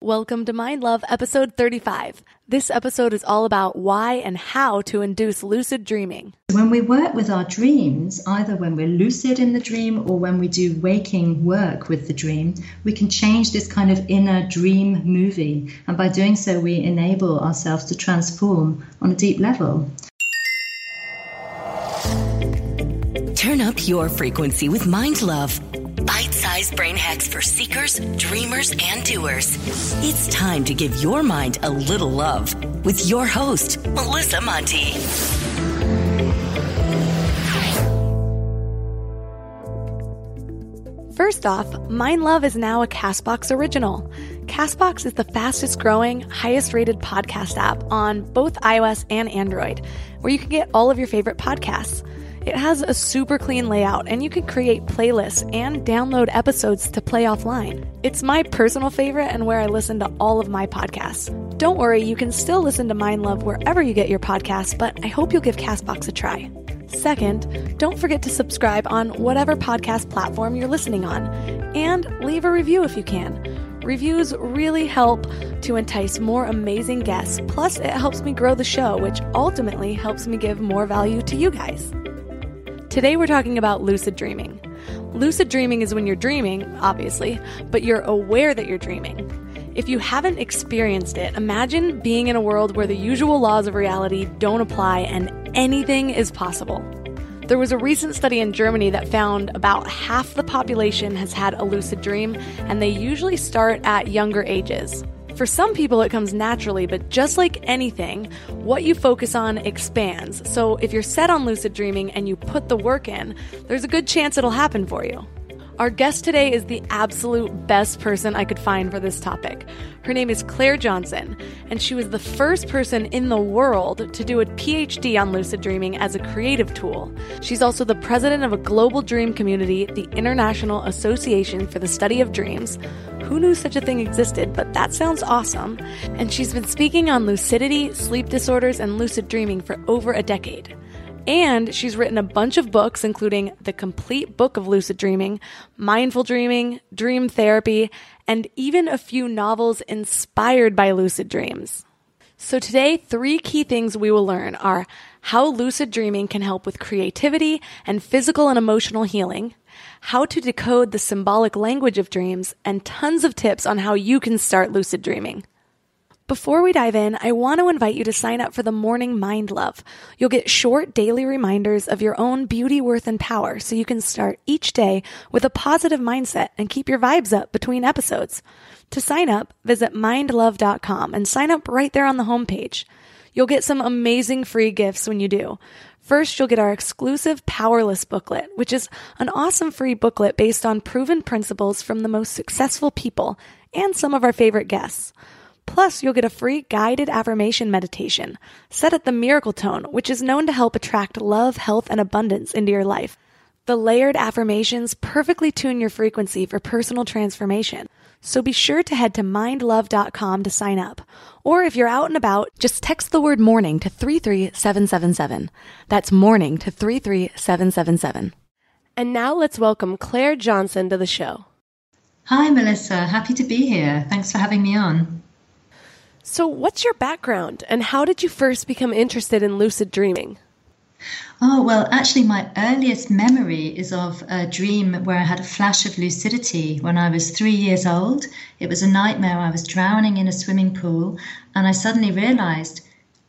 Welcome to Mind Love, episode 35. This episode is all about why and how to induce lucid dreaming. When we work with our dreams, either when we're lucid in the dream or when we do waking work with the dream, we can change this kind of inner dream movie. And by doing so, we enable ourselves to transform on a deep level. Turn up your frequency with Mind Love. Bite sized brain hacks for seekers, dreamers, and doers. It's time to give your mind a little love with your host, Melissa Monte. First off, Mind Love is now a Castbox original. Castbox is the fastest growing, highest rated podcast app on both iOS and Android, where you can get all of your favorite podcasts. It has a super clean layout, and you can create playlists and download episodes to play offline. It's my personal favorite and where I listen to all of my podcasts. Don't worry, you can still listen to Mind Love wherever you get your podcasts, but I hope you'll give Castbox a try. Second, don't forget to subscribe on whatever podcast platform you're listening on, and leave a review if you can. Reviews really help to entice more amazing guests, plus, it helps me grow the show, which ultimately helps me give more value to you guys. Today, we're talking about lucid dreaming. Lucid dreaming is when you're dreaming, obviously, but you're aware that you're dreaming. If you haven't experienced it, imagine being in a world where the usual laws of reality don't apply and anything is possible. There was a recent study in Germany that found about half the population has had a lucid dream, and they usually start at younger ages. For some people, it comes naturally, but just like anything, what you focus on expands. So if you're set on lucid dreaming and you put the work in, there's a good chance it'll happen for you. Our guest today is the absolute best person I could find for this topic. Her name is Clare Johnson, and she was the first person in the world to do a PhD on lucid dreaming as a creative tool. She's also the president of a global dream community, the International Association for the Study of Dreams. Who knew such a thing existed, but that sounds awesome. And she's been speaking on lucidity, sleep disorders, and lucid dreaming for over a decade. And she's written a bunch of books, including The Complete Book of Lucid Dreaming, Mindful Dreaming, Dream Therapy, and even a few novels inspired by lucid dreams. So today, three key things we will learn are how lucid dreaming can help with creativity and physical and emotional healing, how to decode the symbolic language of dreams, and tons of tips on how you can start lucid dreaming. Before we dive in, I want to invite you to sign up for the Morning Mind Love. You'll get short daily reminders of your own beauty, worth, and power so you can start each day with a positive mindset and keep your vibes up between episodes. To sign up, visit mindlove.com and sign up right there on the homepage. You'll get some amazing free gifts when you do. First, you'll get our exclusive Powerless booklet, which is an awesome free booklet based on proven principles from the most successful people and some of our favorite guests. Plus, you'll get a free guided affirmation meditation set at the miracle tone, which is known to help attract love, health, and abundance into your life. The layered affirmations perfectly tune your frequency for personal transformation. So be sure to head to mindlove.com to sign up. Or if you're out and about, just text the word morning to 33777. That's morning to 33777. And now let's welcome Clare Johnson to the show. Hi, Melissa. Happy to be here. Thanks for having me on. So, what's your background and how did you first become interested in lucid dreaming? Oh, well, actually, my earliest memory is of a dream where I had a flash of lucidity when I was three years old. It was a nightmare. I was drowning in a swimming pool, and I suddenly realized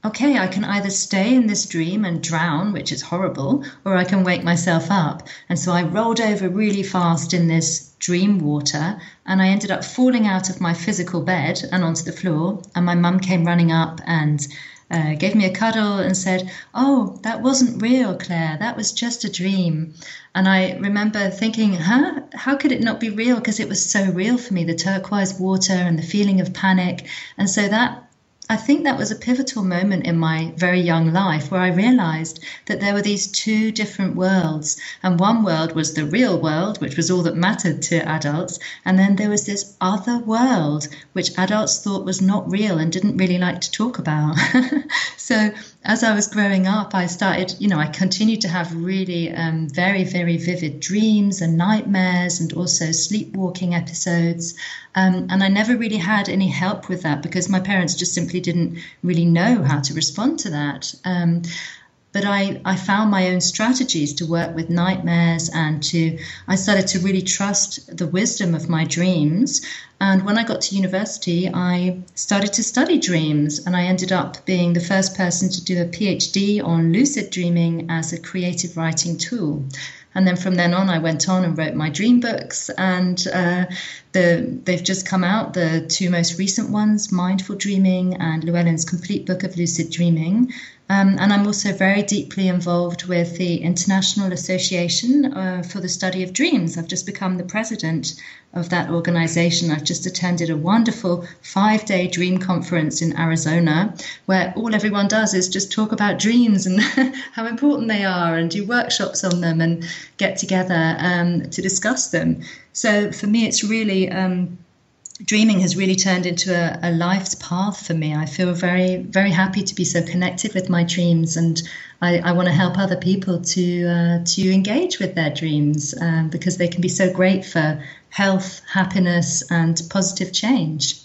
okay, I can either stay in this dream and drown, which is horrible, or I can wake myself up. And so I rolled over really fast in this dream water and I ended up falling out of my physical bed and onto the floor. And my mum came running up and uh, gave me a cuddle and said, Oh, that wasn't real, Clare. That was just a dream. And I remember thinking, huh? How could it not be real? Because it was so real for me the turquoise water and the feeling of panic. And so that I think that was a pivotal moment in my very young life where I realized that there were these two different worlds. And one world was the real world, which was all that mattered to adults. And then there was this other world, which adults thought was not real and didn't really like to talk about. so as I was growing up, I started, you know, I continued to have really um, very, very vivid dreams and nightmares and also sleepwalking episodes. Um, and I never really had any help with that because my parents just simply didn't really know how to respond to that. Um, but I, I found my own strategies to work with nightmares and to i started to really trust the wisdom of my dreams and when i got to university i started to study dreams and i ended up being the first person to do a phd on lucid dreaming as a creative writing tool and then from then on, I went on and wrote my dream books, and uh, the, they've just come out. The two most recent ones, Mindful Dreaming and Llewellyn's Complete Book of Lucid Dreaming. Um, and I'm also very deeply involved with the International Association uh, for the Study of Dreams. I've just become the president of that organization. I've just attended a wonderful five day dream conference in Arizona where all everyone does is just talk about dreams and how important they are and do workshops on them and get together um, to discuss them. So for me, it's really. Um, dreaming has really turned into a, a, life's path for me. I feel very, very happy to be so connected with my dreams, and I, I want to help other people to uh, to engage with their dreams um, because they can be so great for health, happiness, and positive change.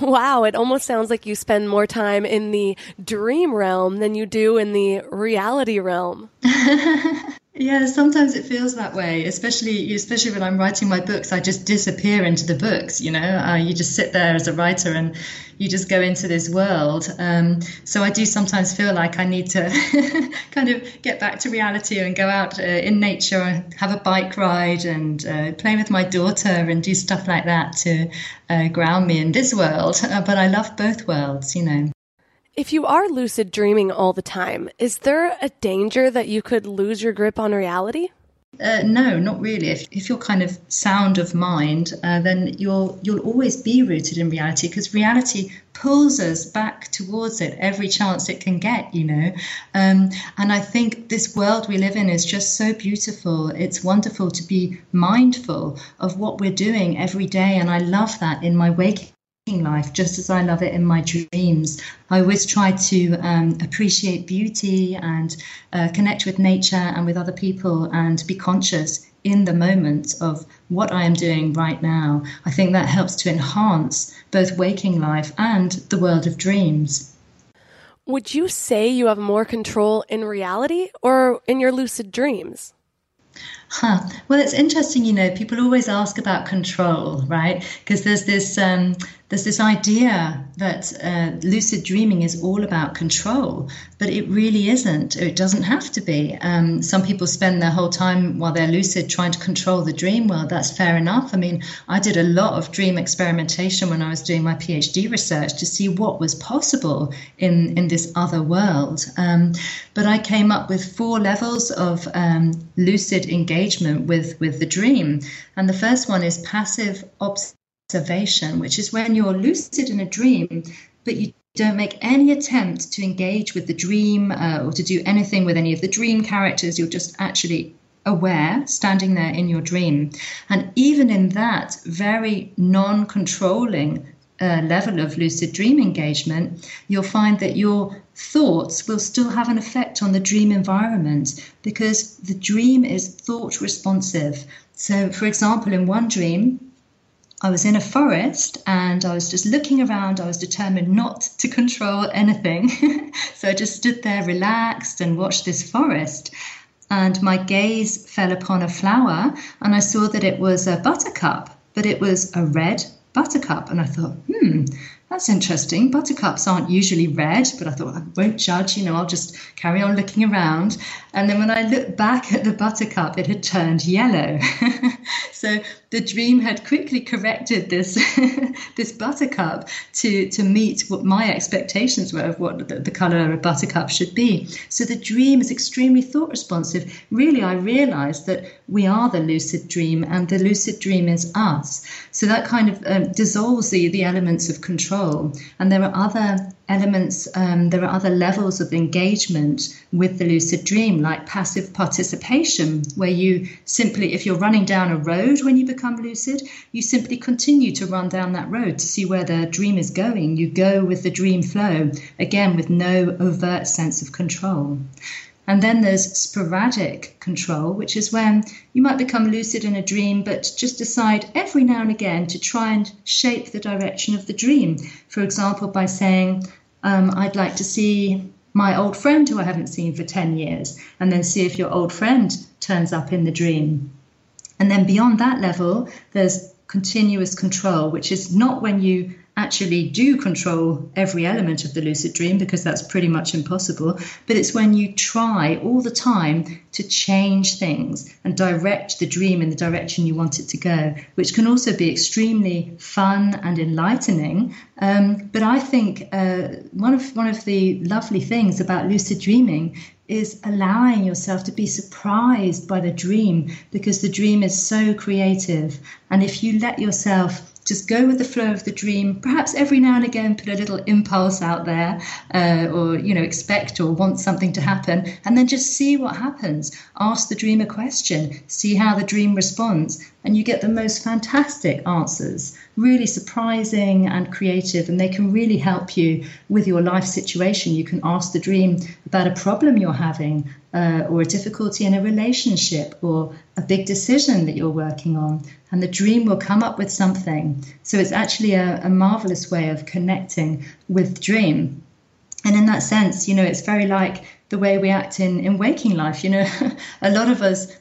Wow, it almost sounds like you spend more time in the dream realm than you do in the reality realm. Yeah, sometimes it feels that way, especially especially when I'm writing my books. I just disappear into the books. You know, uh, you just sit there as a writer and you just go into this world. Um, so I do sometimes feel like I need to kind of get back to reality and go out uh, in nature and have a bike ride and uh, play with my daughter and do stuff like that to uh, ground me in this world. Uh, but I love both worlds, you know. If you are lucid dreaming all the time, is there a danger that you could lose your grip on reality? Uh, no, not really. If, if you're kind of sound of mind, uh, then you'll you'll always be rooted in reality because reality pulls us back towards it every chance it can get. You know, um, and I think this world we live in is just so beautiful. It's wonderful to be mindful of what we're doing every day, and I love that in my waking life just as I love it in my dreams. I always try to um, appreciate beauty and uh, connect with nature and with other people and be conscious in the moment of what I am doing right now. I think that helps to enhance both waking life and the world of dreams. Would you say you have more control in reality or in your lucid dreams? Huh. Well, it's interesting, you know, people always ask about control, right? Because there's this um, there's this idea that uh, lucid dreaming is all about control, but it really isn't. It doesn't have to be. Um, some people spend their whole time while they're lucid trying to control the dream world. That's fair enough. I mean, I did a lot of dream experimentation when I was doing my PhD research to see what was possible in, in this other world. Um, but I came up with four levels of um, lucid engagement with, with the dream. And the first one is passive observation observation, which is when you're lucid in a dream, but you don't make any attempt to engage with the dream uh, or to do anything with any of the dream characters. You're just actually aware, standing there in your dream. And even in that very non controlling uh, level of lucid dream engagement, you'll find that your thoughts will still have an effect on the dream environment because the dream is thought responsive. So, for example, in one dream, I was in a forest and I was just looking around. I was determined not to control anything. so I just stood there relaxed and watched this forest. And my gaze fell upon a flower and I saw that it was a buttercup, but it was a red buttercup. And I thought, hmm, that's interesting. Buttercups aren't usually red, but I thought I won't judge, you know, I'll just carry on looking around. And then when I looked back at the buttercup, it had turned yellow. so the dream had quickly corrected this this buttercup to to meet what my expectations were of what the, the color of a buttercup should be. So the dream is extremely thought responsive. Really, I realized that we are the lucid dream, and the lucid dream is us. So that kind of um, dissolves the the elements of control, and there are other elements, um, there are other levels of engagement with the lucid dream, like passive participation, where you simply, if you're running down a road when you become lucid, you simply continue to run down that road to see where the dream is going. You go with the dream flow, again, with no overt sense of control. And then there's sporadic control, which is when you might become lucid in a dream, but just decide every now and again to try and shape the direction of the dream. For example, by saying, um, I'd like to see my old friend who I haven't seen for 10 years, and then see if your old friend turns up in the dream. And then beyond that level, there's continuous control, which is not when you actually do control every element of the lucid dream because that's pretty much impossible. But it's when you try all the time to change things and direct the dream in the direction you want it to go, which can also be extremely fun and enlightening. Um, but I think uh, one of one of the lovely things about lucid dreaming is allowing yourself to be surprised by the dream because the dream is so creative. And if you let yourself just go with the flow of the dream. Perhaps every now and again put a little impulse out there, uh, or you know, expect or want something to happen, and then just see what happens. Ask the dream a question, see how the dream responds, and you get the most fantastic answers. Really surprising and creative, and they can really help you with your life situation. You can ask the dream about a problem you're having, uh, or a difficulty in a relationship, or a big decision that you're working on and the dream will come up with something. So it's actually a, a marvelous way of connecting with dream. And in that sense, you know, it's very like the way we act in, in waking life. You know, a lot of us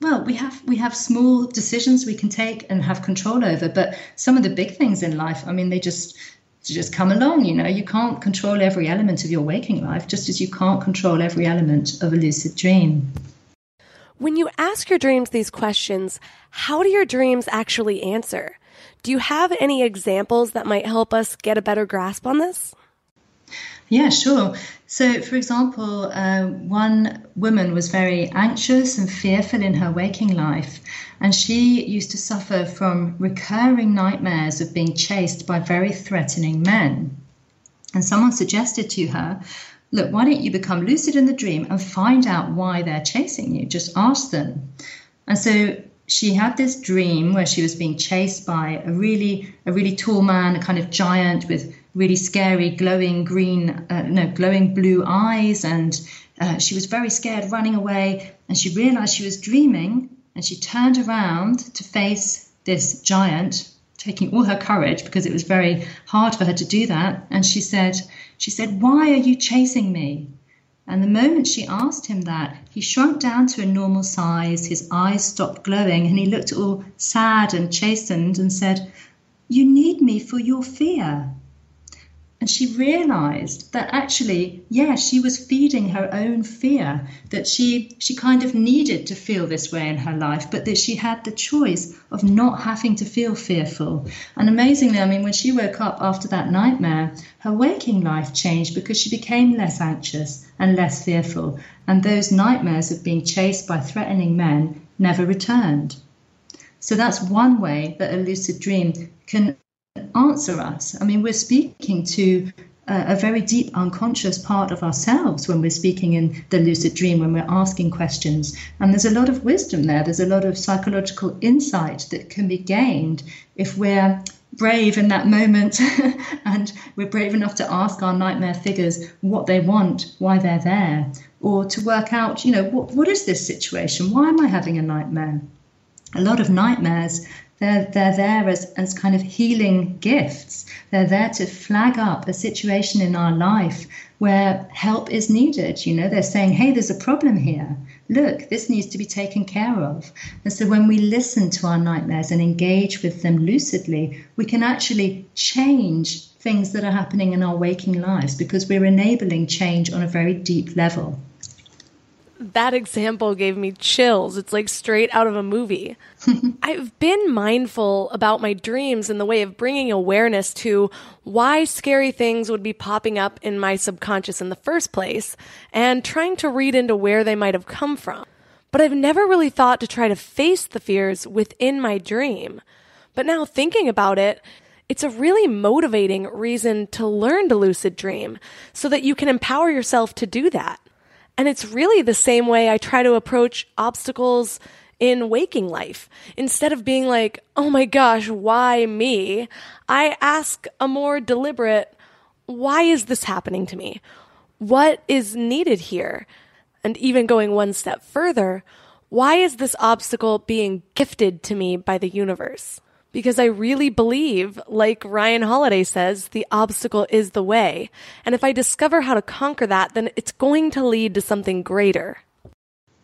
well we have we have small decisions we can take and have control over but some of the big things in life i mean they just just come along you know you can't control every element of your waking life just as you can't control every element of a lucid dream when you ask your dreams these questions, how do your dreams actually answer? Do you have any examples that might help us get a better grasp on this? Yeah, sure. So, for example, uh, one woman was very anxious and fearful in her waking life, and she used to suffer from recurring nightmares of being chased by very threatening men. And someone suggested to her look, why don't you become lucid in the dream and find out why they're chasing you? Just ask them. And so she had this dream where she was being chased by a really a really tall man, a kind of giant with really scary glowing green, uh, no, glowing blue eyes, and uh, she was very scared, running away. And she realized she was dreaming, and she turned around to face this giant, taking all her courage because it was very hard for her to do that. And she said, she said, Why are you chasing me? And the moment she asked him that, he shrunk down to a normal size, his eyes stopped glowing, and he looked all sad and chastened and said, You need me for your fear. And she realized that actually, yeah, she was feeding her own fear, that she, she kind of needed to feel this way in her life, but that she had the choice of not having to feel fearful. And amazingly, I mean, when she woke up after that nightmare, her waking life changed because she became less anxious and less fearful. And those nightmares of being chased by threatening men never returned. So that's one way that a lucid dream can answer us. I mean, we're speaking to a, very deep unconscious part of ourselves when we're speaking in the lucid dream, when we're asking questions. And there's a lot of wisdom there, there's a lot of psychological insight that can be gained if we're brave in that moment and we're brave enough to ask our nightmare figures what they want, why they're there, or to work out, you know, what, what is this situation? Why am I having a nightmare? A lot of nightmares they're, they're there as, as kind of healing gifts. They're there to flag up a situation in our life where help is needed. You know, they're saying, hey, there's a problem here. Look, this needs to be taken care of. And so when we listen to our nightmares and engage with them lucidly, we can actually change things that are happening in our waking lives because we're enabling change on a very deep level. That example gave me chills. It's like straight out of a movie. I've been mindful about my dreams in the way of bringing awareness to why scary things would be popping up in my subconscious in the first place and trying to read into where they might have come from. But I've never really thought to try to face the fears within my dream. But now thinking about it, it's a really motivating reason to learn to lucid dream so that you can empower yourself to do that. And it's really the same way I try to approach obstacles in waking life. Instead of being like, oh my gosh, why me? I ask a more deliberate, why is this happening to me? What is needed here? And even going one step further, why is this obstacle being gifted to me by the universe? Because I really believe, like Ryan Holiday says, the obstacle is the way. And if I discover how to conquer that, then it's going to lead to something greater.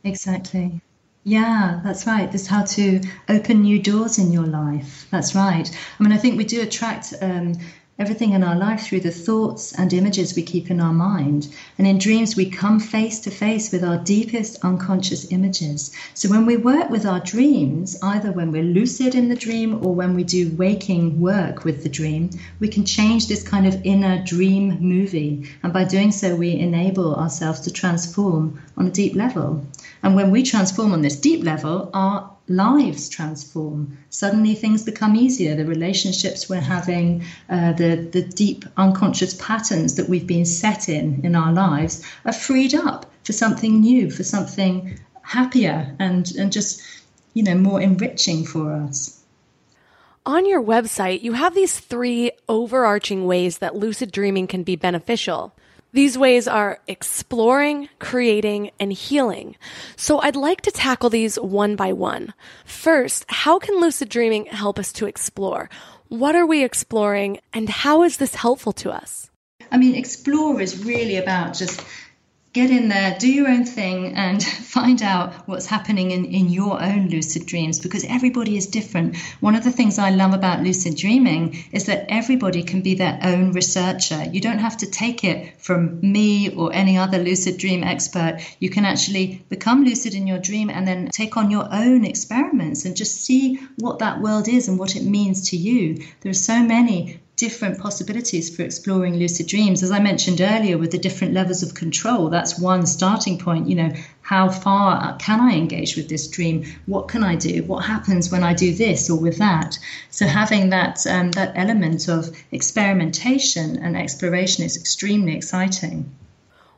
Exactly. Yeah, that's right. This how to open new doors in your life. That's right. I mean, I think we do attract um, everything in our life through the thoughts and images we keep in our mind. And in dreams, we come face to face with our deepest unconscious images. So when we work with our dreams, either when we're lucid in the dream or when we do waking work with the dream, we can change this kind of inner dream movie. And by doing so, we enable ourselves to transform on a deep level. And when we transform on this deep level, our lives transform. Suddenly things become easier. The relationships we're having, uh, the, the deep unconscious patterns that we've been set in in our lives are freed up for something new, for something happier and, and just, you know, more enriching for us. On your website, you have these three overarching ways that lucid dreaming can be beneficial. These ways are exploring, creating, and healing. So I'd like to tackle these one by one. First, how can lucid dreaming help us to explore? What are we exploring and how is this helpful to us? I mean, explore is really about just get in there, do your own thing, and find out what's happening in, in your own lucid dreams because everybody is different. One of the things I love about lucid dreaming is that everybody can be their own researcher. You don't have to take it from me or any other lucid dream expert. You can actually become lucid in your dream and then take on your own experiments and just see what that world is and what it means to you. There are so many different possibilities for exploring lucid dreams. As I mentioned earlier, with the different levels of control, that's one starting point. You know, how far can I engage with this dream? What can I do? What happens when I do this or with that? So having that um, that element of experimentation and exploration is extremely exciting.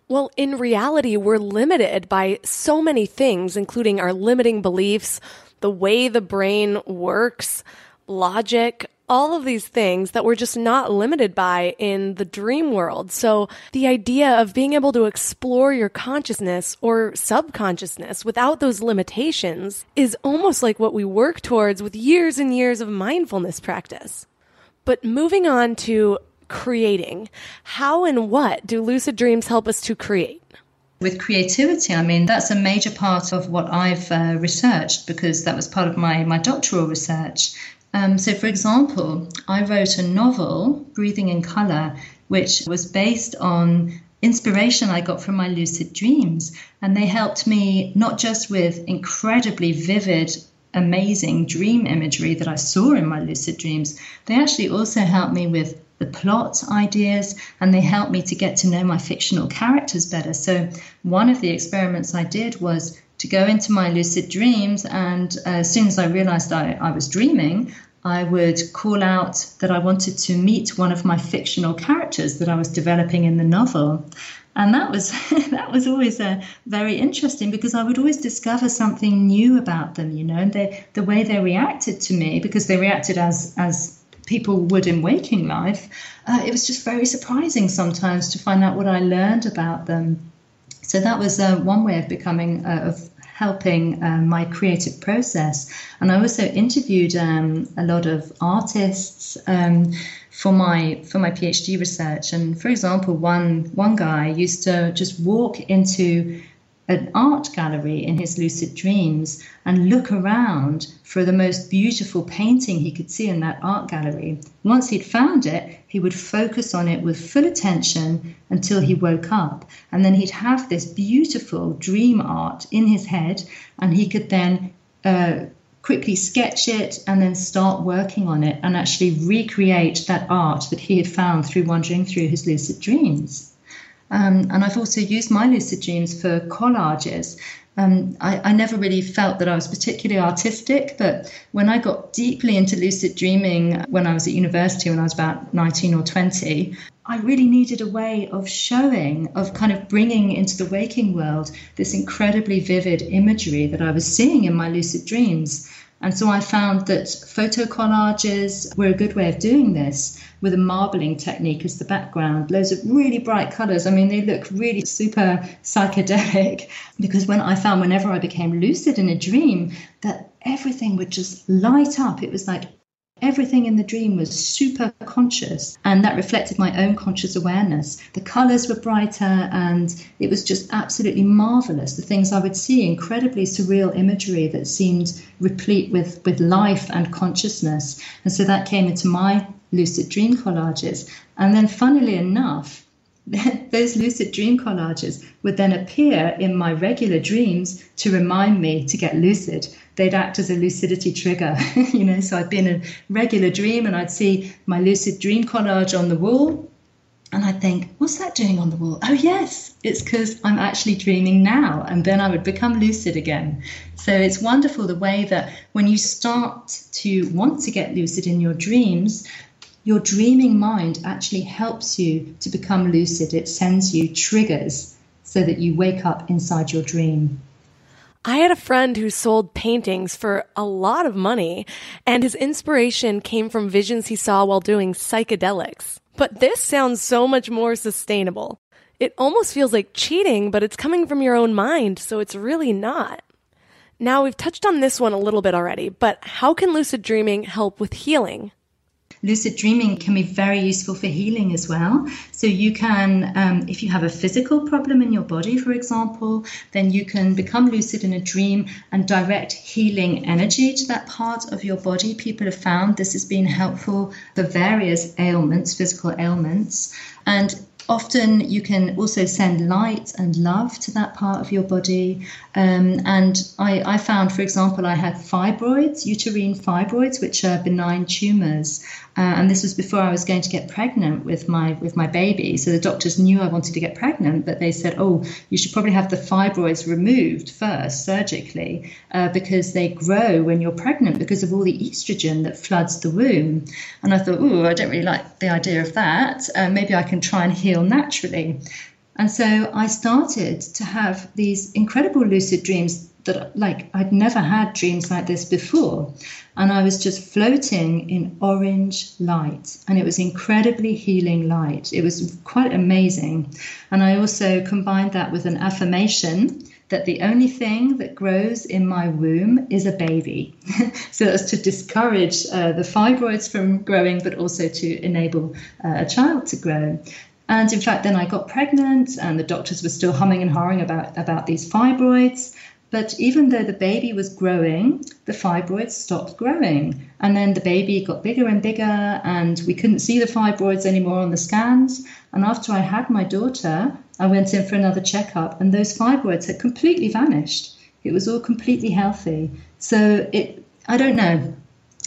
Well, in reality, we're limited by so many things, including our limiting beliefs, the way the brain works, logic, all of these things that we're just not limited by in the dream world. So the idea of being able to explore your consciousness or subconsciousness without those limitations is almost like what we work towards with years and years of mindfulness practice. But moving on to creating, how and what do lucid dreams help us to create? With creativity, I mean, that's a major part of what I've uh, researched because that was part of my, my doctoral research. Um, so, for example, I wrote a novel, Breathing in Color, which was based on inspiration I got from my lucid dreams. And they helped me not just with incredibly vivid, amazing dream imagery that I saw in my lucid dreams, they actually also helped me with the plot ideas and they helped me to get to know my fictional characters better. So, one of the experiments I did was to go into my lucid dreams, and uh, as soon as I realized I, I was dreaming, I would call out that I wanted to meet one of my fictional characters that I was developing in the novel. And that was that was always uh, very interesting because I would always discover something new about them, you know, and the way they reacted to me because they reacted as as people would in waking life. Uh, it was just very surprising sometimes to find out what I learned about them. So that was uh, one way of becoming uh, of helping um, my creative process. And I also interviewed um, a lot of artists um, for my for my PhD research. And for example, one one guy used to just walk into an art gallery in his lucid dreams and look around for the most beautiful painting he could see in that art gallery. Once he'd found it, he would focus on it with full attention until he woke up. And then he'd have this beautiful dream art in his head, and he could then uh, quickly sketch it and then start working on it and actually recreate that art that he had found through wandering through his lucid dreams. Um, and I've also used my lucid dreams for collages. Um, I, I, never really felt that I was particularly artistic, but when I got deeply into lucid dreaming when I was at university, when I was about 19 or 20, I really needed a way of showing, of kind of bringing into the waking world this incredibly vivid imagery that I was seeing in my lucid dreams. And so I found that photo collages were a good way of doing this with a marbling technique as the background, loads of really bright colors. I mean, they look really super psychedelic because when I found whenever I became lucid in a dream, that everything would just light up. It was like Everything in the dream was super conscious, and that reflected my own conscious awareness. The colors were brighter, and it was just absolutely marvelous. The things I would see, incredibly surreal imagery that seemed replete with, with life and consciousness. And so that came into my lucid dream collages. And then, funnily enough, those lucid dream collages would then appear in my regular dreams to remind me to get lucid. They'd act as a lucidity trigger, you know. So I'd be in a regular dream and I'd see my lucid dream collage on the wall, and I'd think, what's that doing on the wall? Oh, yes, it's because I'm actually dreaming now. And then I would become lucid again. So it's wonderful the way that when you start to want to get lucid in your dreams, your dreaming mind actually helps you to become lucid. It sends you triggers so that you wake up inside your dream. I had a friend who sold paintings for a lot of money, and his inspiration came from visions he saw while doing psychedelics. But this sounds so much more sustainable. It almost feels like cheating, but it's coming from your own mind, so it's really not. Now, we've touched on this one a little bit already, but how can lucid dreaming help with healing? Lucid dreaming can be very useful for healing as well. So you can, um, if you have a physical problem in your body, for example, then you can become lucid in a dream and direct healing energy to that part of your body. People have found this has been helpful for various ailments, physical ailments. And often you can also send light and love to that part of your body. Um, and I, I, found, for example, I had fibroids, uterine fibroids, which are benign tumors. Uh, and this was before I was going to get pregnant with my with my baby. So the doctors knew I wanted to get pregnant, but they said, "Oh, you should probably have the fibroids removed first surgically uh, because they grow when you're pregnant because of all the estrogen that floods the womb." And I thought, "Oh, I don't really like the idea of that. Uh, maybe I can try and heal naturally." And so I started to have these incredible lucid dreams that like I'd never had dreams like this before. And I was just floating in orange light. And it was incredibly healing light. It was quite amazing. And I also combined that with an affirmation that the only thing that grows in my womb is a baby. so as to discourage uh, the fibroids from growing, but also to enable uh, a child to grow. And in fact, then I got pregnant, and the doctors were still humming and hawing about, about these fibroids. But even though the baby was growing, the fibroids stopped growing. And then the baby got bigger and bigger, and we couldn't see the fibroids anymore on the scans. And after I had my daughter, I went in for another checkup, and those fibroids had completely vanished. It was all completely healthy. So it, I don't know.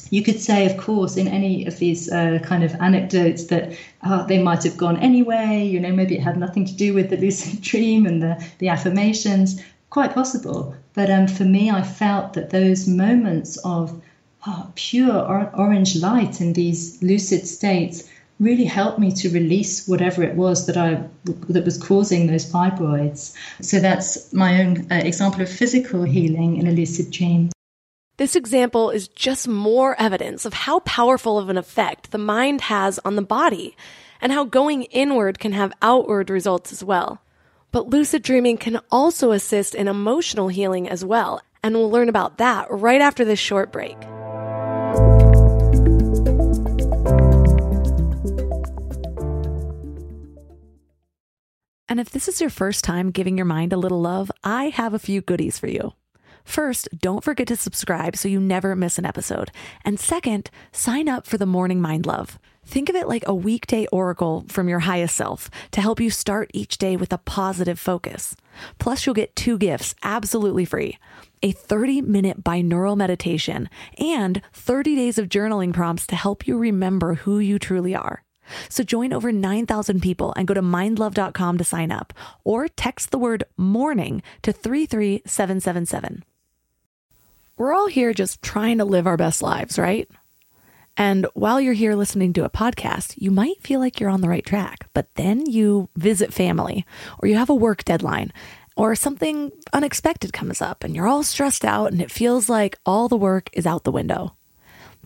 You could say, of course, in any of these uh, kind of anecdotes that uh, they might have gone anyway. You know, maybe it had nothing to do with the lucid dream and the, the affirmations quite possible. But um, for me, I felt that those moments of oh, pure or- orange light in these lucid states really helped me to release whatever it was that I that was causing those fibroids. So that's my own uh, example of physical healing in a lucid dream. This example is just more evidence of how powerful of an effect the mind has on the body and how going inward can have outward results as well. But lucid dreaming can also assist in emotional healing as well, and we'll learn about that right after this short break. And if this is your first time giving your mind a little love, I have a few goodies for you. First, don't forget to subscribe so you never miss an episode. And second, sign up for the Morning Mind Love. Think of it like a weekday oracle from your highest self to help you start each day with a positive focus. Plus, you'll get two gifts absolutely free a 30 minute binaural meditation and 30 days of journaling prompts to help you remember who you truly are. So join over 9,000 people and go to mindlove.com to sign up or text the word morning to 33777. We're all here just trying to live our best lives, right? And while you're here listening to a podcast, you might feel like you're on the right track, but then you visit family or you have a work deadline or something unexpected comes up and you're all stressed out and it feels like all the work is out the window.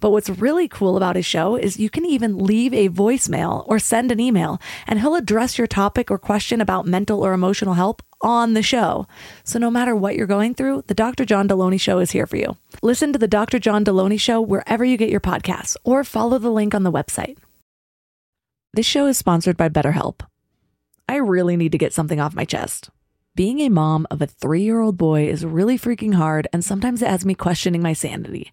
But what's really cool about his show is you can even leave a voicemail or send an email, and he'll address your topic or question about mental or emotional help on the show. So no matter what you're going through, the Dr. John Delony Show is here for you. Listen to the Dr. John Delony Show wherever you get your podcasts or follow the link on the website. This show is sponsored by BetterHelp. I really need to get something off my chest. Being a mom of a three year old boy is really freaking hard, and sometimes it has me questioning my sanity.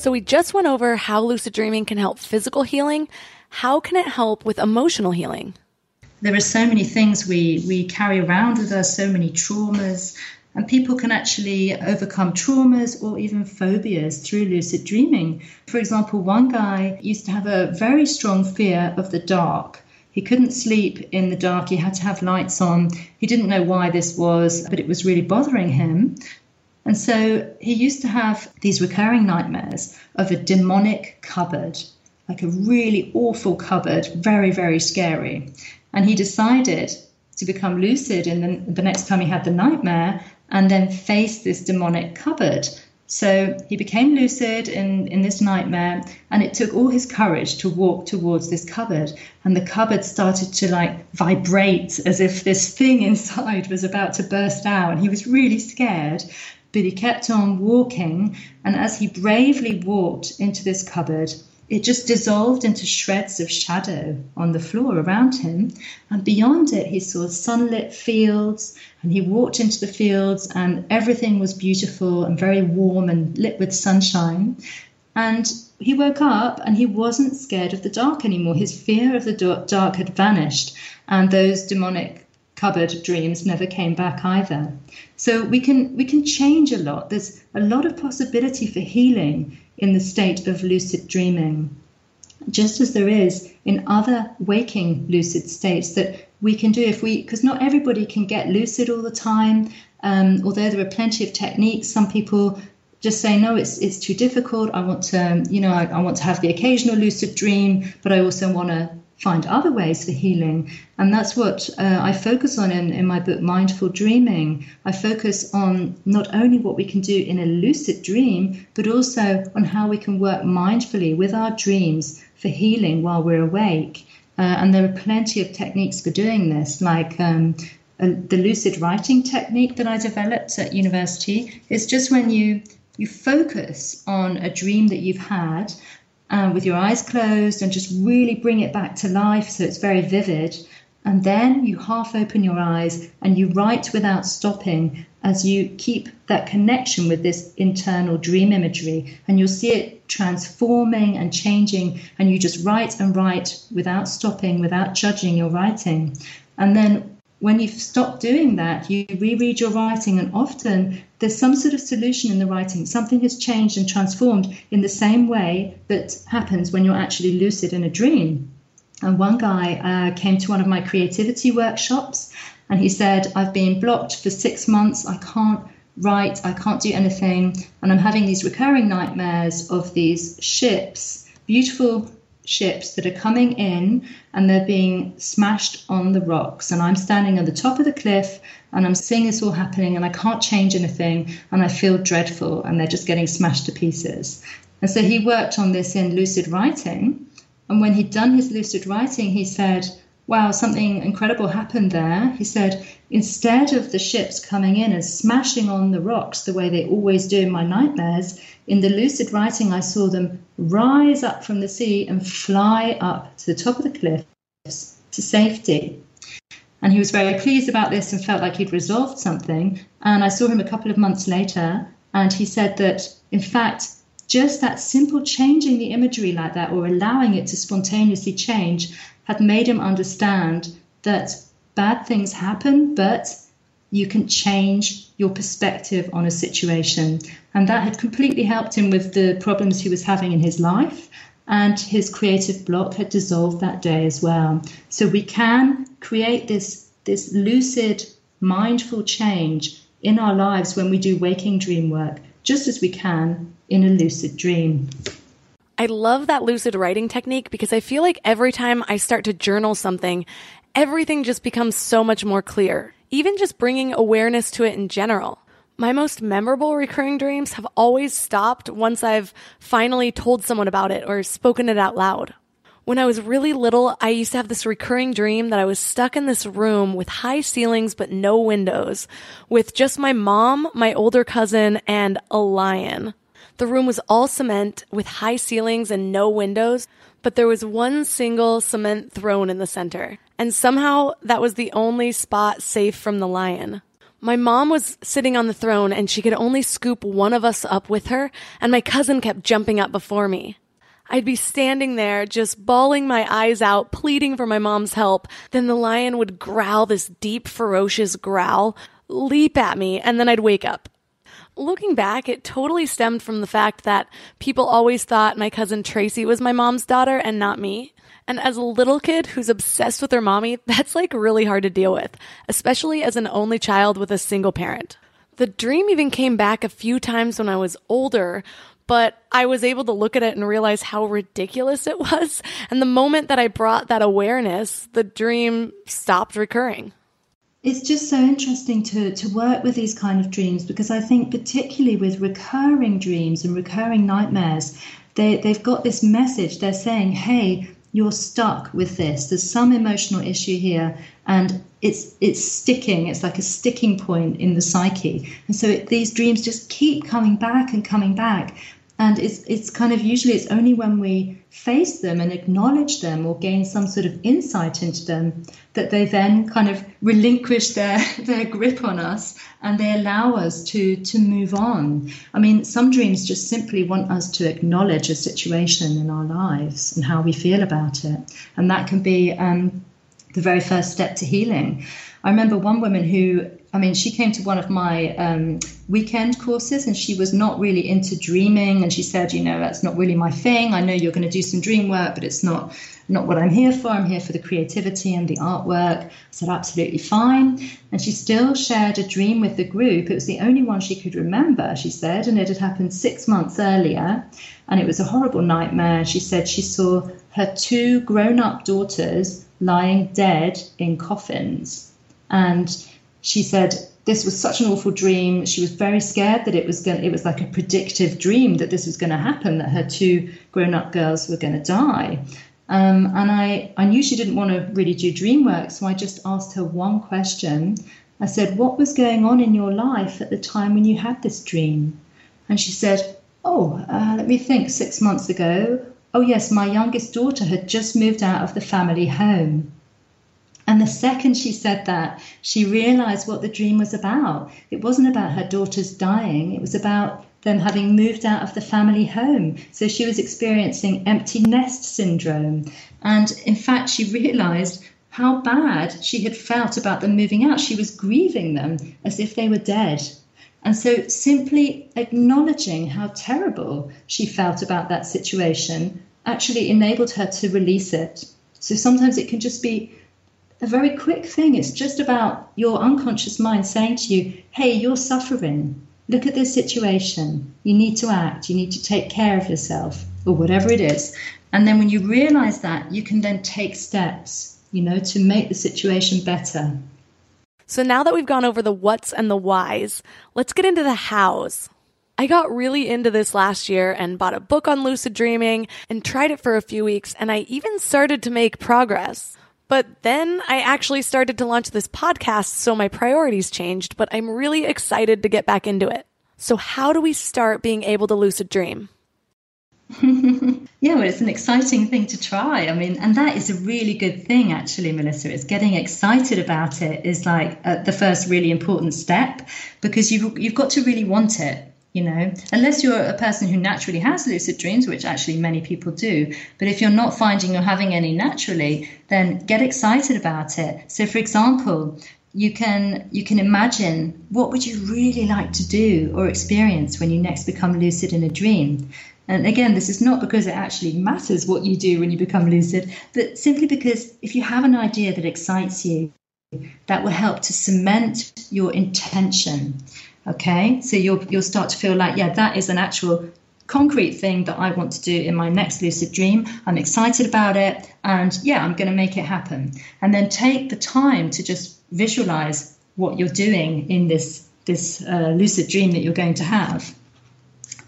So we just went over how lucid dreaming can help physical healing. How can it help with emotional healing? There are so many things we, we carry around with us, so many traumas, and people can actually overcome traumas or even phobias through lucid dreaming. For example, one guy used to have a very strong fear of the dark. He couldn't sleep in the dark. He had to have lights on. He didn't know why this was, but it was really bothering him. And so he used to have these recurring nightmares of a demonic cupboard, like a really awful cupboard, very, very scary. And he decided to become lucid in the, the next time he had the nightmare and then face this demonic cupboard. So he became lucid in, in this nightmare, and it took all his courage to walk towards this cupboard. And the cupboard started to like vibrate as if this thing inside was about to burst out. And He was really scared. But he kept on walking, and as he bravely walked into this cupboard, it just dissolved into shreds of shadow on the floor around him. And beyond it, he saw sunlit fields, and he walked into the fields, and everything was beautiful and very warm and lit with sunshine. And he woke up and he wasn't scared of the dark anymore. His fear of the dark had vanished, and those demonic cupboard dreams never came back either. So we can we can change a lot. There's a lot of possibility for healing in the state of lucid dreaming, just as there is in other waking lucid states that we can do if we because not everybody can get lucid all the time. Um, although there are plenty of techniques, some people just say no it's it's too difficult i want to you know I, I, want to have the occasional lucid dream but i also want to find other ways for healing. And that's what uh, I focus on in, in my book, Mindful Dreaming. I focus on not only what we can do in a lucid dream, but also on how we can work mindfully with our dreams for healing while we're awake. Uh, and there are plenty of techniques for doing this, like um, uh, the lucid writing technique that I developed at university. It's just when you you focus on a dream that you've had uh, with your eyes closed and just really bring it back to life so it's very vivid. And then you half open your eyes and you write without stopping as you keep that connection with this internal dream imagery. And you'll see it transforming and changing. And you just write and write without stopping, without judging your writing. And then when you've stopped doing that, you reread your writing, and often there's some sort of solution in the writing. Something has changed and transformed in the same way that happens when you're actually lucid in a dream. And one guy uh, came to one of my creativity workshops and he said, I've been blocked for six months. I can't write, I can't do anything. And I'm having these recurring nightmares of these ships, beautiful ships that are coming in and they're being smashed on the rocks. And I'm standing at the top of the cliff and I'm seeing this all happening and I can't change anything and I feel dreadful and they're just getting smashed to pieces. And so he worked on this in lucid writing. And when he'd done his lucid writing, he said, Wow, something incredible happened there. He said, Instead of the ships coming in and smashing on the rocks the way they always do in my nightmares, in the lucid writing, I saw them rise up from the sea and fly up to the top of the cliffs to safety. And he was very pleased about this and felt like he'd resolved something. And I saw him a couple of months later, and he said that, in fact, just that simple changing the imagery like that or allowing it to spontaneously change had made him understand that bad things happen, but you can change your perspective on a situation. And that had completely helped him with the problems he was having in his life. And his creative block had dissolved that day as well. So we can create this, this lucid, mindful change in our lives when we do waking dream work, just as we can in a lucid dream. I love that lucid writing technique because I feel like every time I start to journal something, everything just becomes so much more clear even just bringing awareness to it in general. My most memorable recurring dreams have always stopped once I've finally told someone about it or spoken it out loud. When I was really little, I used to have this recurring dream that I was stuck in this room with high ceilings but no windows, with just my mom, my older cousin, and a lion. The room was all cement with high ceilings and no windows, but there was one single cement throne in the center. And somehow that was the only spot safe from the lion. My mom was sitting on the throne and she could only scoop one of us up with her, and my cousin kept jumping up before me. I'd be standing there just bawling my eyes out, pleading for my mom's help. Then the lion would growl this deep, ferocious growl, leap at me, and then I'd wake up. Looking back, it totally stemmed from the fact that people always thought my cousin Tracy was my mom's daughter and not me. And as a little kid who's obsessed with her mommy, that's like really hard to deal with, especially as an only child with a single parent. The dream even came back a few times when I was older, but I was able to look at it and realize how ridiculous it was. And the moment that I brought that awareness, the dream stopped recurring it's just so interesting to, to work with these kind of dreams because I think, particularly with recurring dreams and recurring nightmares, they, they've got this message. They're saying, hey, you're stuck with this. There's some emotional issue here, and it's it's sticking. It's like a sticking point in the psyche, and so it, these dreams just keep coming back and coming back and it's it's kind of usually it's only when we face them and acknowledge them or gain some sort of insight into them that they then kind of relinquish their their grip on us and they allow us to to move on. I mean some dreams just simply want us to acknowledge a situation in our lives and how we feel about it. And that can be um, the very first step to healing. I remember one woman who I mean, she came to one of my um, weekend courses and she was not really into dreaming. And she said, you know, that's not really my thing. I know you're going to do some dream work, but it's not not what I'm here for. I'm here for the creativity and the artwork. I said, absolutely fine. And she still shared a dream with the group. It was the only one she could remember, she said, and it had happened six months earlier. And it was a horrible nightmare. She said she saw her two grown up daughters lying dead in coffins. And she said, this was such an awful dream. She was very scared that it was going it was like a predictive dream that this was going to happen, that her two grown up girls were going to die. Um, and I, I knew she didn't want to really do dream work, so I just asked her one question. I said, What was going on in your life at the time when you had this dream? And she said, Oh, uh, let me think, six months ago. Oh, yes, my youngest daughter had just moved out of the family home. And the second she said that, she realized what the dream was about. It wasn't about her daughters dying, it was about them having moved out of the family home. So she was experiencing empty nest syndrome. And in fact, she realized how bad she had felt about them moving out. She was grieving them as if they were dead. And so simply acknowledging how terrible she felt about that situation actually enabled her to release it. So sometimes it can just be a very quick thing. It's just about your unconscious mind saying to you, hey, you're suffering look at this situation. You need to act. You need to take care of yourself or whatever it is. And then when you realize that, you can then take steps, you know, to make the situation better. So now that we've gone over the what's and the whys, let's get into the hows. I got really into this last year and bought a book on lucid dreaming and tried it for a few weeks, and I even started to make progress. But then I actually started to launch this podcast, so my priorities changed, but I'm really excited to get back into it. So, how do we start being able to lucid dream? yeah, well, it's an exciting thing to try. I mean, and that is a really good thing, actually, Melissa. It's getting excited about it is like uh, the first really important step because you've you've got to really want it you know unless you're a person who naturally has lucid dreams which actually many people do but if you're not finding you're having any naturally then get excited about it. So for example you can you can imagine what would you really like to do or experience when you next become lucid in a dream. And again this is not because it actually matters what you do when you become lucid but simply because if you have an idea that excites you that will help to cement your intention Okay, so you'll you'll start to feel like, yeah, that is an actual concrete thing that I want to do in my next lucid dream. I'm excited about it, and yeah, I'm going to make it happen. And then take the time to just visualize what you're doing in this this uh, lucid dream that you're going to have.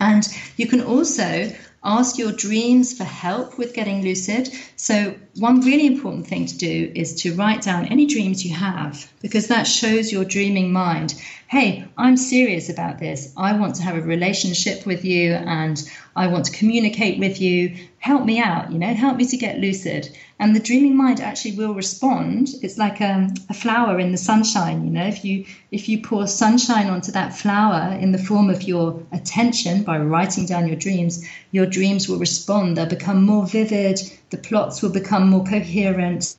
And you can also ask your dreams for help with getting lucid. So, one really important thing to do is to write down any dreams you have because that shows your dreaming mind hey, I'm serious about this. I want to have a relationship with you and I want to communicate with you. Help me out, you know, help me to get lucid. And the dreaming mind actually will respond. It's like a, um, a flower in the sunshine, you know, if you if you pour sunshine onto that flower in the form of your attention by writing down your dreams, your dreams will respond. They'll become more vivid, the plots will become more coherent,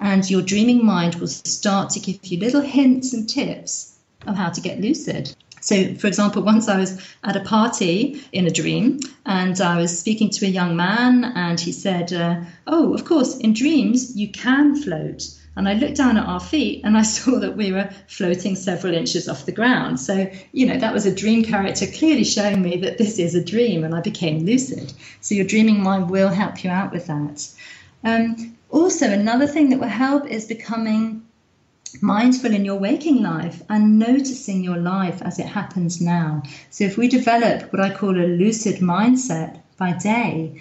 and your dreaming mind will start to give you little hints and tips of how to get lucid. So, for example, once I was at a party in a dream and I was speaking to a young man, and he said, uh, Oh, of course, in dreams you can float. And I looked down at our feet and I saw that we were floating several inches off the ground. So, you know, that was a dream character clearly showing me that this is a dream, and I became lucid. So, your dreaming mind will help you out with that. Um, also, another thing that will help is becoming mindful in your waking life and noticing your life as it happens now. So, if we develop what I call a lucid mindset by day,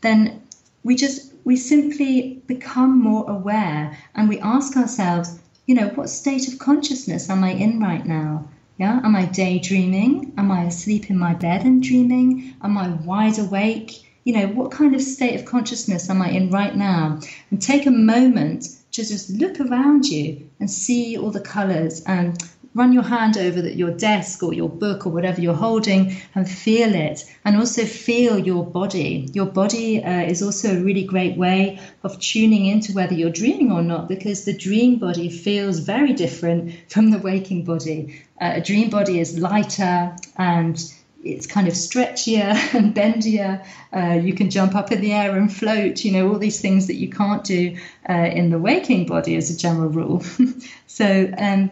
then we just we simply become more aware and we ask ourselves, you know, what state of consciousness am I in right now? Yeah, am I daydreaming? Am I asleep in my bed and dreaming? Am I wide awake? You know, what kind of state of consciousness am I in right now? And take a moment to just look around you and see all the colors and run your hand over the, your desk or your book or whatever you're holding and feel it. And also feel your body. Your body uh, is also a really great way of tuning into whether you're dreaming or not because the dream body feels very different from the waking body. Uh, a dream body is lighter and it's kind of stretchier and bendier. Uh, you can jump up in the air and float, you know, all these things that you can't do uh, in the waking body as a general rule. so, um,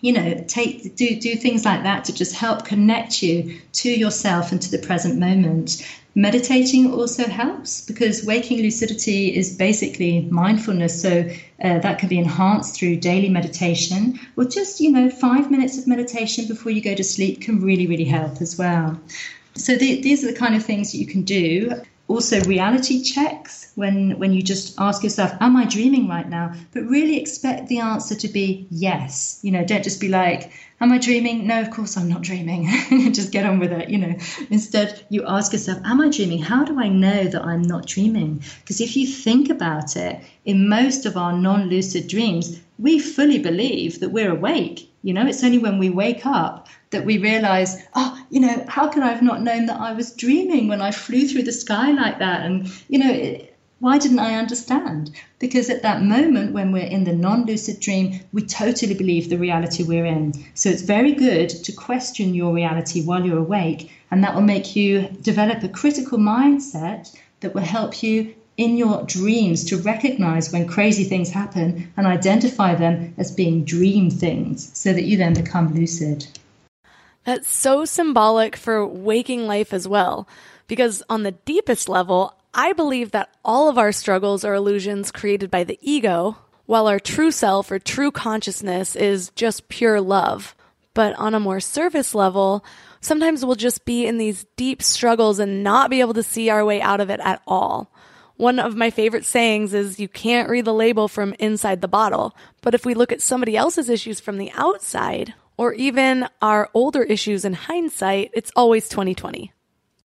you know, take do do things like that to just help connect you to yourself and to the present moment. Meditating also helps because waking lucidity is basically mindfulness. So uh, that can be enhanced through daily meditation or just, you know, five minutes of meditation before you go to sleep can really, really help as well. So the, these are the kind of things that you can do also reality checks when when you just ask yourself am i dreaming right now? But really expect the answer to be yes. You know don't just be like am i dreaming? No of course i'm not dreaming. Just get on with it you know. Instead you ask yourself am i dreaming? How do i know that i'm not dreaming? Because if you think about it in most of our non-lucid dreams we fully believe that we're awake you know it's only when we wake up that we realize, oh, you know, how could I have not known that I was dreaming when I flew through the sky like that? And, you know, it, why didn't I understand? Because at that moment, when we're in the non lucid dream, we totally believe the reality we're in. So it's very good to question your reality while you're awake, and that will make you develop a critical mindset that will help you in your dreams to recognize when crazy things happen and identify them as being dream things so that you then become lucid. That's so symbolic for waking life as well, because on the deepest level, I believe that all of our struggles are illusions created by the ego, while our true self or true consciousness is just pure love. But on a more surface level, sometimes we'll just be in these deep struggles and not be able to see our way out of it at all. One of my favorite sayings is you can't read the label from inside the bottle. But if we look at somebody else's issues from the outside, or even our older issues in hindsight, it's always 2020.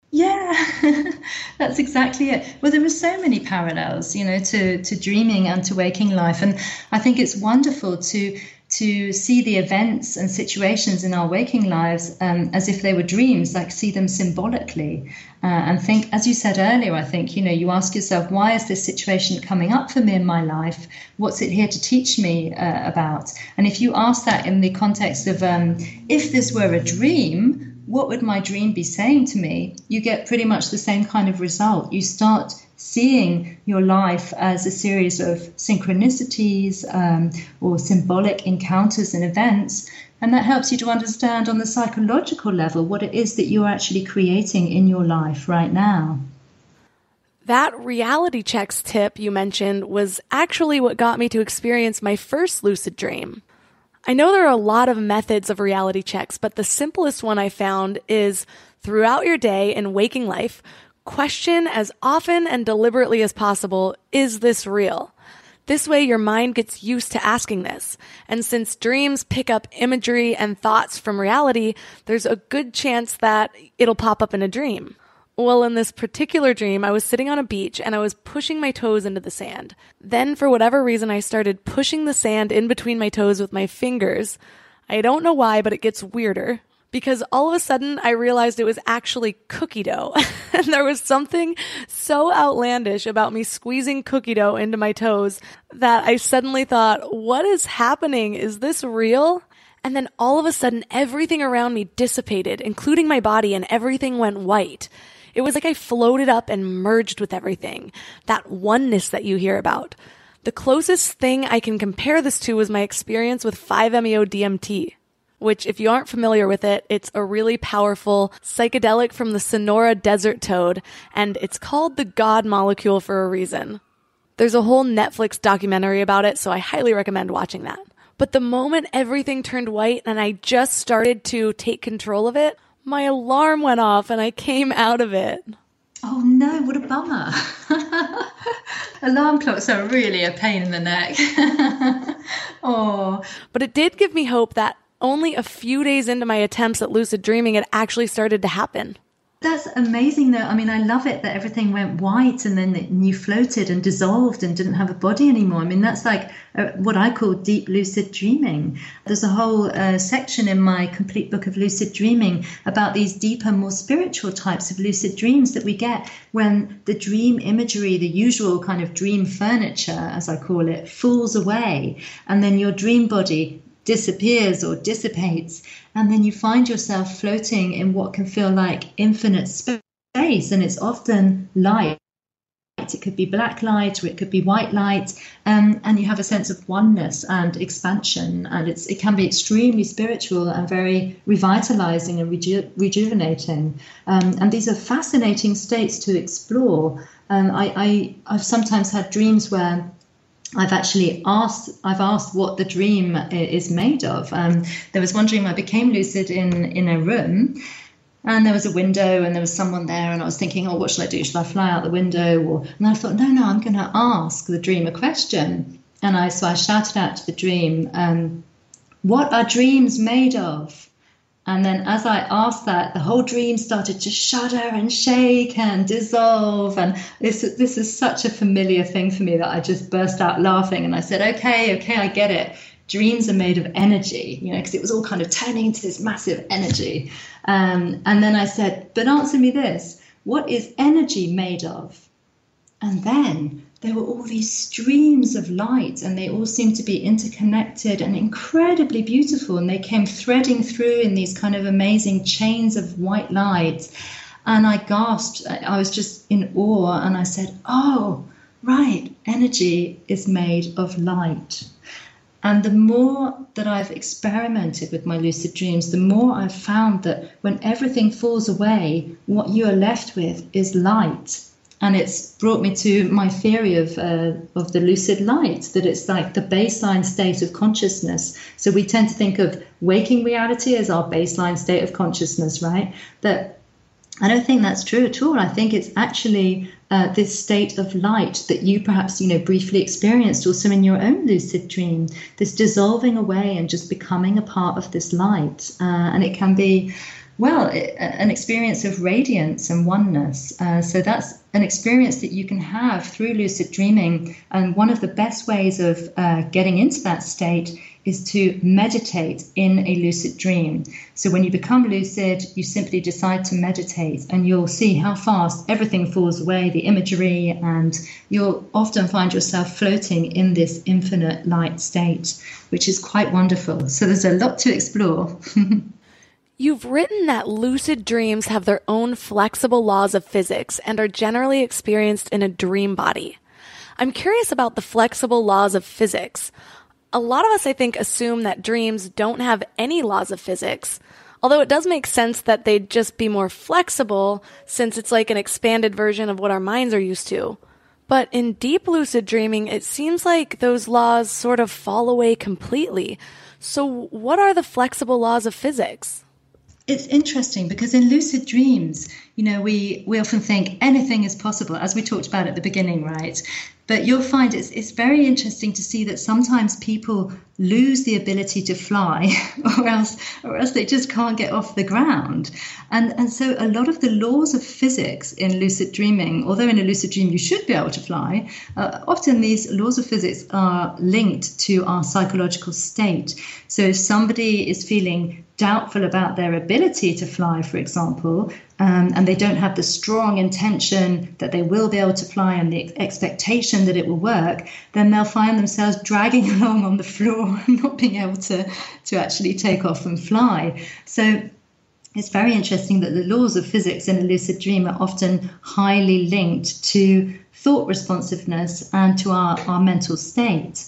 Yeah, that's exactly it. Well, there are so many parallels, you know, to, to dreaming and to waking life. And I think it's wonderful to to see the events and situations in our waking lives um, as if they were dreams, like see them symbolically. Uh, and think, as you said earlier, I think, you know, you ask yourself, why is this situation coming up for me in my life? What's it here to teach me uh, about? And if you ask that in the context of, um, if this were a dream, what would my dream be saying to me? You get pretty much the same kind of result. You start seeing your life as a series of synchronicities um, or symbolic encounters and events. And that helps you to understand on the psychological level what it is that you're actually creating in your life right now. That reality checks tip you mentioned was actually what got me to experience my first lucid dream. I know there are a lot of methods of reality checks, but the simplest one I found is throughout your day in waking life, Question as often and deliberately as possible, is this real? This way your mind gets used to asking this. And since dreams pick up imagery and thoughts from reality, there's a good chance that it'll pop up in a dream. Well, in this particular dream, I was sitting on a beach and I was pushing my toes into the sand. Then, for whatever reason, I started pushing the sand in between my toes with my fingers. I don't know why, but it gets weirder because all of a sudden I realized it was actually cookie dough. and there was something so outlandish about me squeezing cookie dough into my toes that I suddenly thought, what is happening? Is this real? And then all of a sudden everything around me dissipated, including my body, and everything went white. It was like I floated up and merged with everything. That oneness that you hear about. The closest thing I can compare this to was my experience with 5-MeO DMT which if you aren't familiar with it, it's a really powerful psychedelic from the Sonora desert toad, and it's called the God molecule for a reason. There's a whole Netflix documentary about it, so I highly recommend watching that. But the moment everything turned white and I just started to take control of it, my alarm went off and I came out of it. Oh no, what a bummer. Alarm clocks are really a pain in the neck. oh. But it did give me hope that only a few days into my attempts at lucid dreaming, it actually started to happen. That's amazing, though. I mean, I love it that everything went white and then you floated and dissolved and didn't have a body anymore. I mean, that's like uh, what I call deep lucid dreaming. There's a whole uh, section in my complete book of lucid dreaming about these deeper, more spiritual types of lucid dreams that we get when the dream imagery, the usual kind of dream furniture, as I call it, falls away. And then your dream body disappears or dissipates, and then you find yourself floating in what can feel like infinite space, and it's often light. It could be black light or it could be white light, um, and you have a sense of oneness and expansion, and it's it can be extremely spiritual and very revitalizing and reju- rejuvenating. Um, and these are fascinating states to explore. Um, I, I I've sometimes had dreams where I've actually asked. I've asked what the dream is made of. Um, there was one dream I became lucid in in a room, and there was a window, and there was someone there, and I was thinking, oh, what shall I do? Shall I fly out the window? Or and I thought, no, no, I'm going to ask the dream a question. And I so I shouted out to the dream, um, "What are dreams made of?" And then as I asked that, the whole dream started to shudder and shake and dissolve. And this, this is such a familiar thing for me that I just burst out laughing. And I said, okay, okay, I get it. Dreams are made of energy, you know, because it was all kind of turning into this massive energy. Um, and then I said, but answer me this what is energy made of? And then there were all these streams of light and they all seemed to be interconnected and incredibly beautiful. And they came threading through in these kind of amazing chains of white light. And i gasped. I was just in awe and i said oh right energy is made of light. And the more that I've experimented with my lucid dreams, the more I've found that when everything falls away, what you are left with is light and it's brought me to my theory of uh, of the lucid light that it's like the baseline state of consciousness so we tend to think of waking reality as our baseline state of consciousness right but I don't think that's true at all. I think it's actually uh, this state of light that you perhaps, you know, briefly experienced also in your own lucid dream, this dissolving away and just becoming a part of this light. Uh, and it can be well, an experience of radiance and oneness. Uh, so that's an experience that you can have through lucid dreaming. And one of the best ways of uh, getting into that state is to meditate in a lucid dream. So when you become lucid, you simply decide to meditate, and you'll see how fast everything falls away the imagery, and you'll often find yourself floating in this infinite light state, which is quite wonderful. So there's a lot to explore. You've written that lucid dreams have their own flexible laws of physics and are generally experienced in a dream body. I'm curious about the flexible laws of physics. A lot of us, I think, assume that dreams don't have any laws of physics, although it does make sense that they'd just be more flexible since it's like an expanded version of what our minds are used to. But in deep lucid dreaming, it seems like those laws sort of fall away completely. So, what are the flexible laws of physics? It's interesting because in lucid dreams, you know, we, we often think anything is possible, as we talked about at the beginning, right? But you'll find it's, it's very interesting to see that sometimes people lose the ability to fly or else or else they just can't get off the ground. And, and so a lot of the laws of physics in lucid dreaming, although in a lucid dream you should be able to fly, uh, often these laws of physics are linked to our psychological state. So if somebody is feeling doubtful about their ability to fly, for example, um, and they don't have the strong intention that they will be able to fly and the expectation that it will work, then they'll find themselves dragging along on the floor and not being able to, to actually take off and fly. So it's very interesting that the laws of physics in a lucid dream are often highly linked to thought responsiveness and to our, our mental state.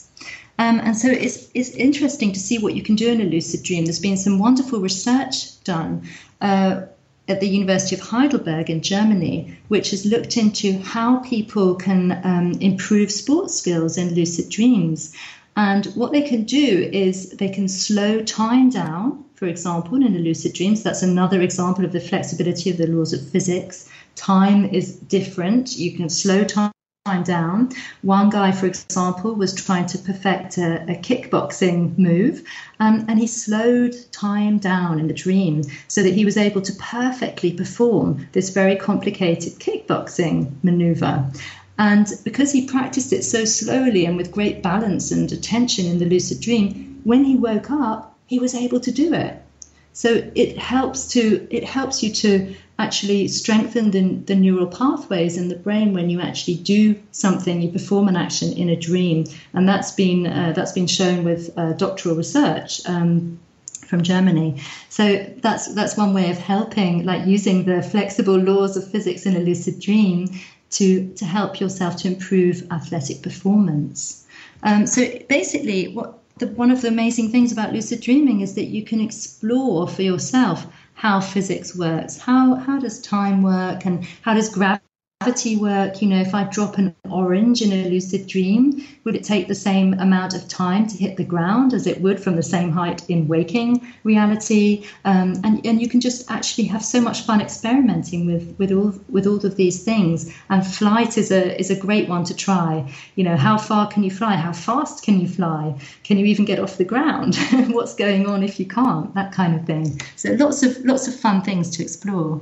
Um, and so it's, it's interesting to see what you can do in a lucid dream. There's been some wonderful research done uh, at the University of Heidelberg in Germany, which has looked into how people can um, improve sports skills in lucid dreams. And what they can do is they can slow time down, for example, in a lucid dream. So that's another example of the flexibility of the laws of physics. Time is different. You can slow time time down. One guy, for example, was trying to perfect a, a kickboxing move, um, and he slowed time down in the dream so that he was able to perfectly perform this very complicated kickboxing maneuver. And because he practiced it so slowly and with great balance and attention in the lucid dream, when he woke up, he was able to do it. So it helps to it helps you to actually strengthen the, the neural pathways in the brain when you actually do something, you perform an action in a dream, and that's been uh, that's been shown with uh, doctoral research. Um, from Germany. So that's that's one way of helping, like using the flexible laws of physics in a lucid dream to to help yourself to improve athletic performance. Um, so basically, what the, one of the amazing things about lucid dreaming is that you can explore for yourself how physics works. How how does time work, and how does gravity gravity work? You know, if I drop an orange in a lucid dream, would it take the same amount of time to hit the ground as it would from the same height in waking reality? Um, and, and you can just actually have so much fun experimenting with, with all with all of these things. And flight is a is a great one to try. You know, how far can you fly? How fast can you fly? Can you even get off the ground? What's going on if you can't? That kind of thing. So lots of lots of fun things to explore.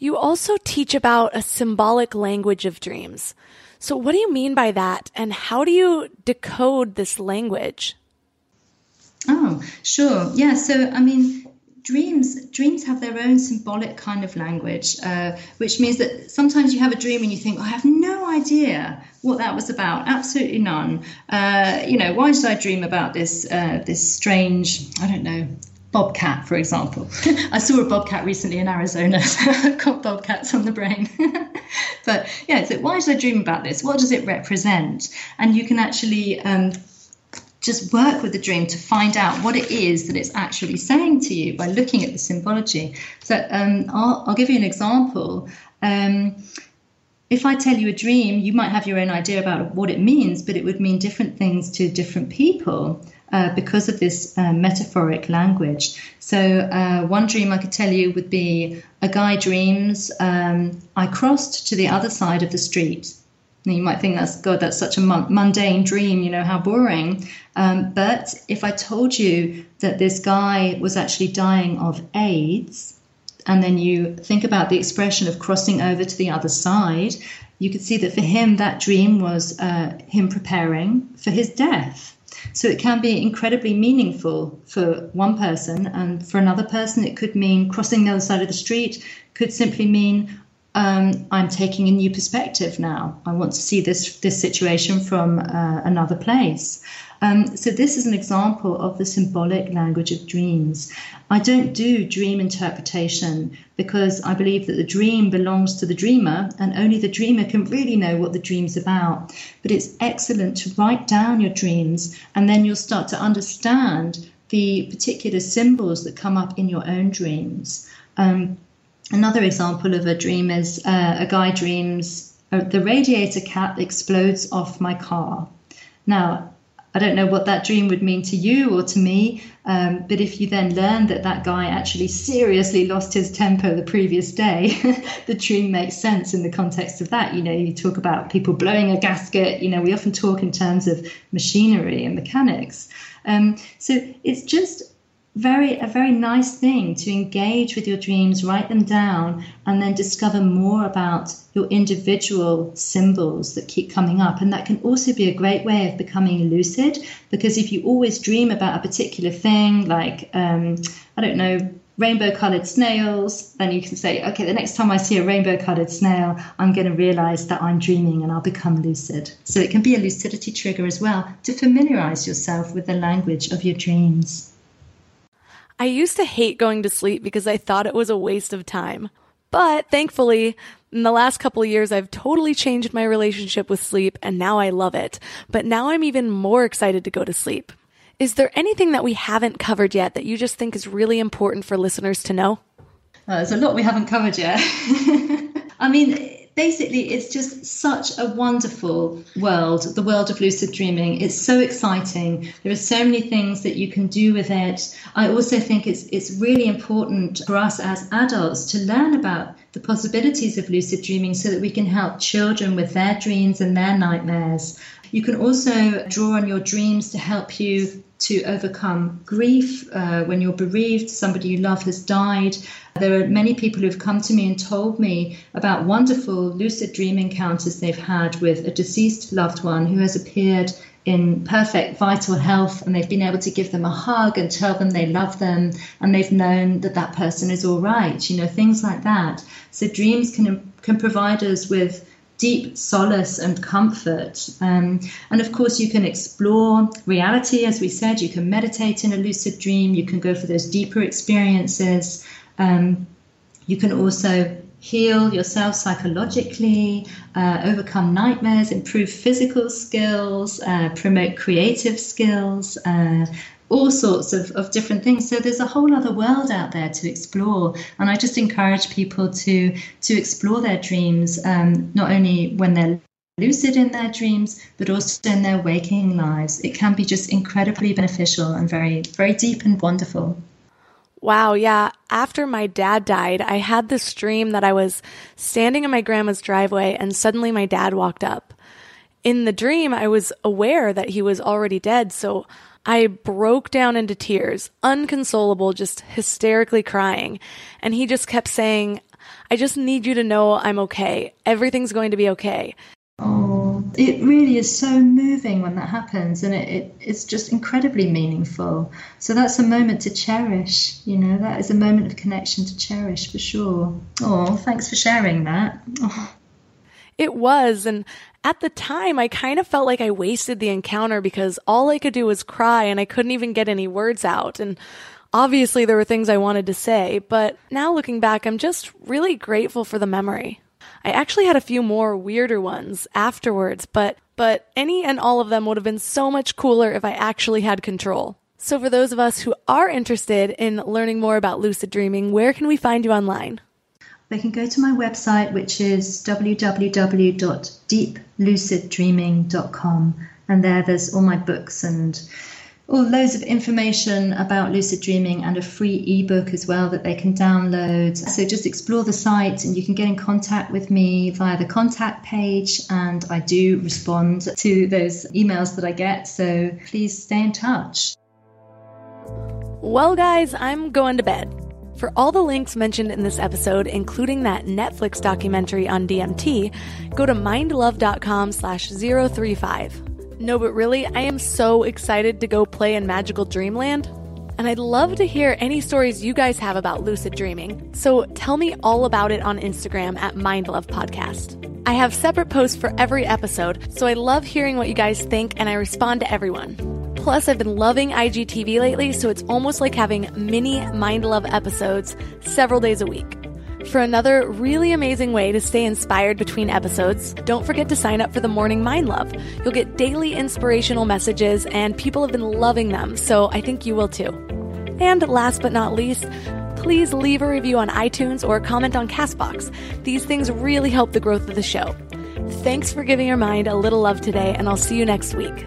You also teach about a symbolic language of dreams. So, what do you mean by that, and how do you decode this language? Oh, sure. Yeah. So, I mean, dreams dreams have their own symbolic kind of language, uh, which means that sometimes you have a dream and you think, I have no idea what that was about. Absolutely none. Uh, you know, why did I dream about this uh, this strange, I don't know, bobcat, for example. I saw a bobcat recently in Arizona, I've got bobcats on the brain. but yeah, so why did I dream about this? What does it represent? And you can actually um, just work with the dream to find out what it is that it's actually saying to you by looking at the symbology. So um, I'll, I'll, give you an example. Um, if I tell you a dream, you might have your own idea about what it means, but it would mean different things to different people uh, because of this uh, metaphoric language. So, uh, one dream I could tell you would be a guy dreams, um, I crossed to the other side of the street. And you might think that's God, that's such a mundane dream, you know, how boring. Um, but if I told you that this guy was actually dying of AIDS, and then you think about the expression of crossing over to the other side, you could see that for him, that dream was uh, him preparing for his death. So it can be incredibly meaningful for one person, and for another person, it could mean crossing the other side of the street, could simply mean um, I'm taking a new perspective now. I want to see this this situation from uh, another place. Um, so this is an example of the symbolic language of dreams. I don't do dream interpretation because I believe that the dream belongs to the dreamer and only the dreamer can really know what the dream's about. But it's excellent to write down your dreams and then you'll start to understand the particular symbols that come up in your own dreams. Um, another example of a dream is uh, a guy dreams uh, the radiator cap explodes off my car. Now, I don't know what that dream would mean to you or to me, um, but if you then learn that that guy actually seriously lost his temper the previous day, the dream makes sense in the context of that. You know, you talk about people blowing a gasket, you know, we often talk in terms of machinery and mechanics. Um, so it's just very a very nice thing to engage with your dreams write them down and then discover more about your individual symbols that keep coming up. And that can also be a great way of becoming lucid because if you always dream about a particular thing like um, i don't know rainbow colored snails then you can say okay the next time i see a rainbow colored snail i'm going to realize that i'm dreaming and i'll become lucid. So it can be a lucidity trigger as well to familiarize yourself with the language of your dreams I used to hate going to sleep because I thought it was a waste of time. But thankfully, in the last couple of years, I've totally changed my relationship with sleep and now I love it. But now I'm even more excited to go to sleep. Is there anything that we haven't covered yet that you just think is really important for listeners to know? Well, there's a lot we haven't covered yet. I mean, basically, it's just such a wonderful world, the world of lucid dreaming. It's so exciting. There are so many things that you can do with it. I also think it's it's really important for us as adults to learn about the possibilities of lucid dreaming so that we can help children with their dreams and their nightmares. You can also draw on your dreams to help you to overcome grief uh, when you're bereaved, somebody you love has died. There are many people who've come to me and told me about wonderful lucid dream encounters they've had with a deceased loved one who has appeared in perfect vital health and they've been able to give them a hug and tell them they love them and they've known that that person is all right you know things like that so dreams can can provide us with deep solace and comfort. Um, and of course, you can explore reality, as we said, you can meditate in a lucid dream, you can go for those deeper experiences. Um, you can also heal yourself psychologically, uh, overcome nightmares, improve physical skills, uh, promote creative skills, uh, all sorts of, of different things. So there's a whole other world out there to explore. And I just encourage people to to explore their dreams, um, not only when they're lucid in their dreams, but also in their waking lives. It can be just incredibly beneficial and very, very deep and wonderful. Wow, yeah. After my dad died, I had this dream that I was standing in my grandma's driveway and suddenly my dad walked up. In the dream, I was aware that he was already dead, so I broke down into tears, unconsolable, just hysterically crying. And he just kept saying, I just need you to know I'm okay. Everything's going to be okay. Oh, it really is so moving when that happens, and it, it, it's just incredibly meaningful. So that's a moment to cherish, you know, that is a moment of connection to cherish for sure. Oh, thanks for sharing that. Oh. It was. And at the time, I kind of felt like I wasted the encounter because all I could do was cry and I couldn't even get any words out. And obviously, there were things I wanted to say. But now looking back, I'm just really grateful for the memory. I actually had a few more weirder ones afterwards, but but any and all of them would have been so much cooler if I actually had control. So for those of us who are interested in learning more about lucid dreaming, where can we find you online? They can go to my website, which is www.deepluciddreaming.com. And there, there's all my books and all loads of information about lucid dreaming and a free ebook as well that they can download. So just explore the site and you can get in contact with me via the contact page. And I do respond to those emails that I get. So please stay in touch. Well, guys, I'm going to bed. For all the links mentioned in this episode, including that Netflix documentary on DMT, go to mindlove.com slash 035. No, but really, I am so excited to go play in Magical Dreamland. And I'd love to hear any stories you guys have about lucid dreaming. So tell me all about it on Instagram at Mindlove Podcast. I have separate posts for every episode, so I love hearing what you guys think and I respond to everyone. Plus, I've been loving IGTV lately, so it's almost like having mini Mind Love episodes several days a week. For another really amazing way to stay inspired between episodes, don't forget to sign up for the Morning Mind Love. You'll get daily inspirational messages, and people have been loving them, so I think you will too. And last but not least, please leave a review on iTunes or comment on Castbox. These things really help the growth of the show. Thanks for giving your mind a little love today, and I'll see you next week.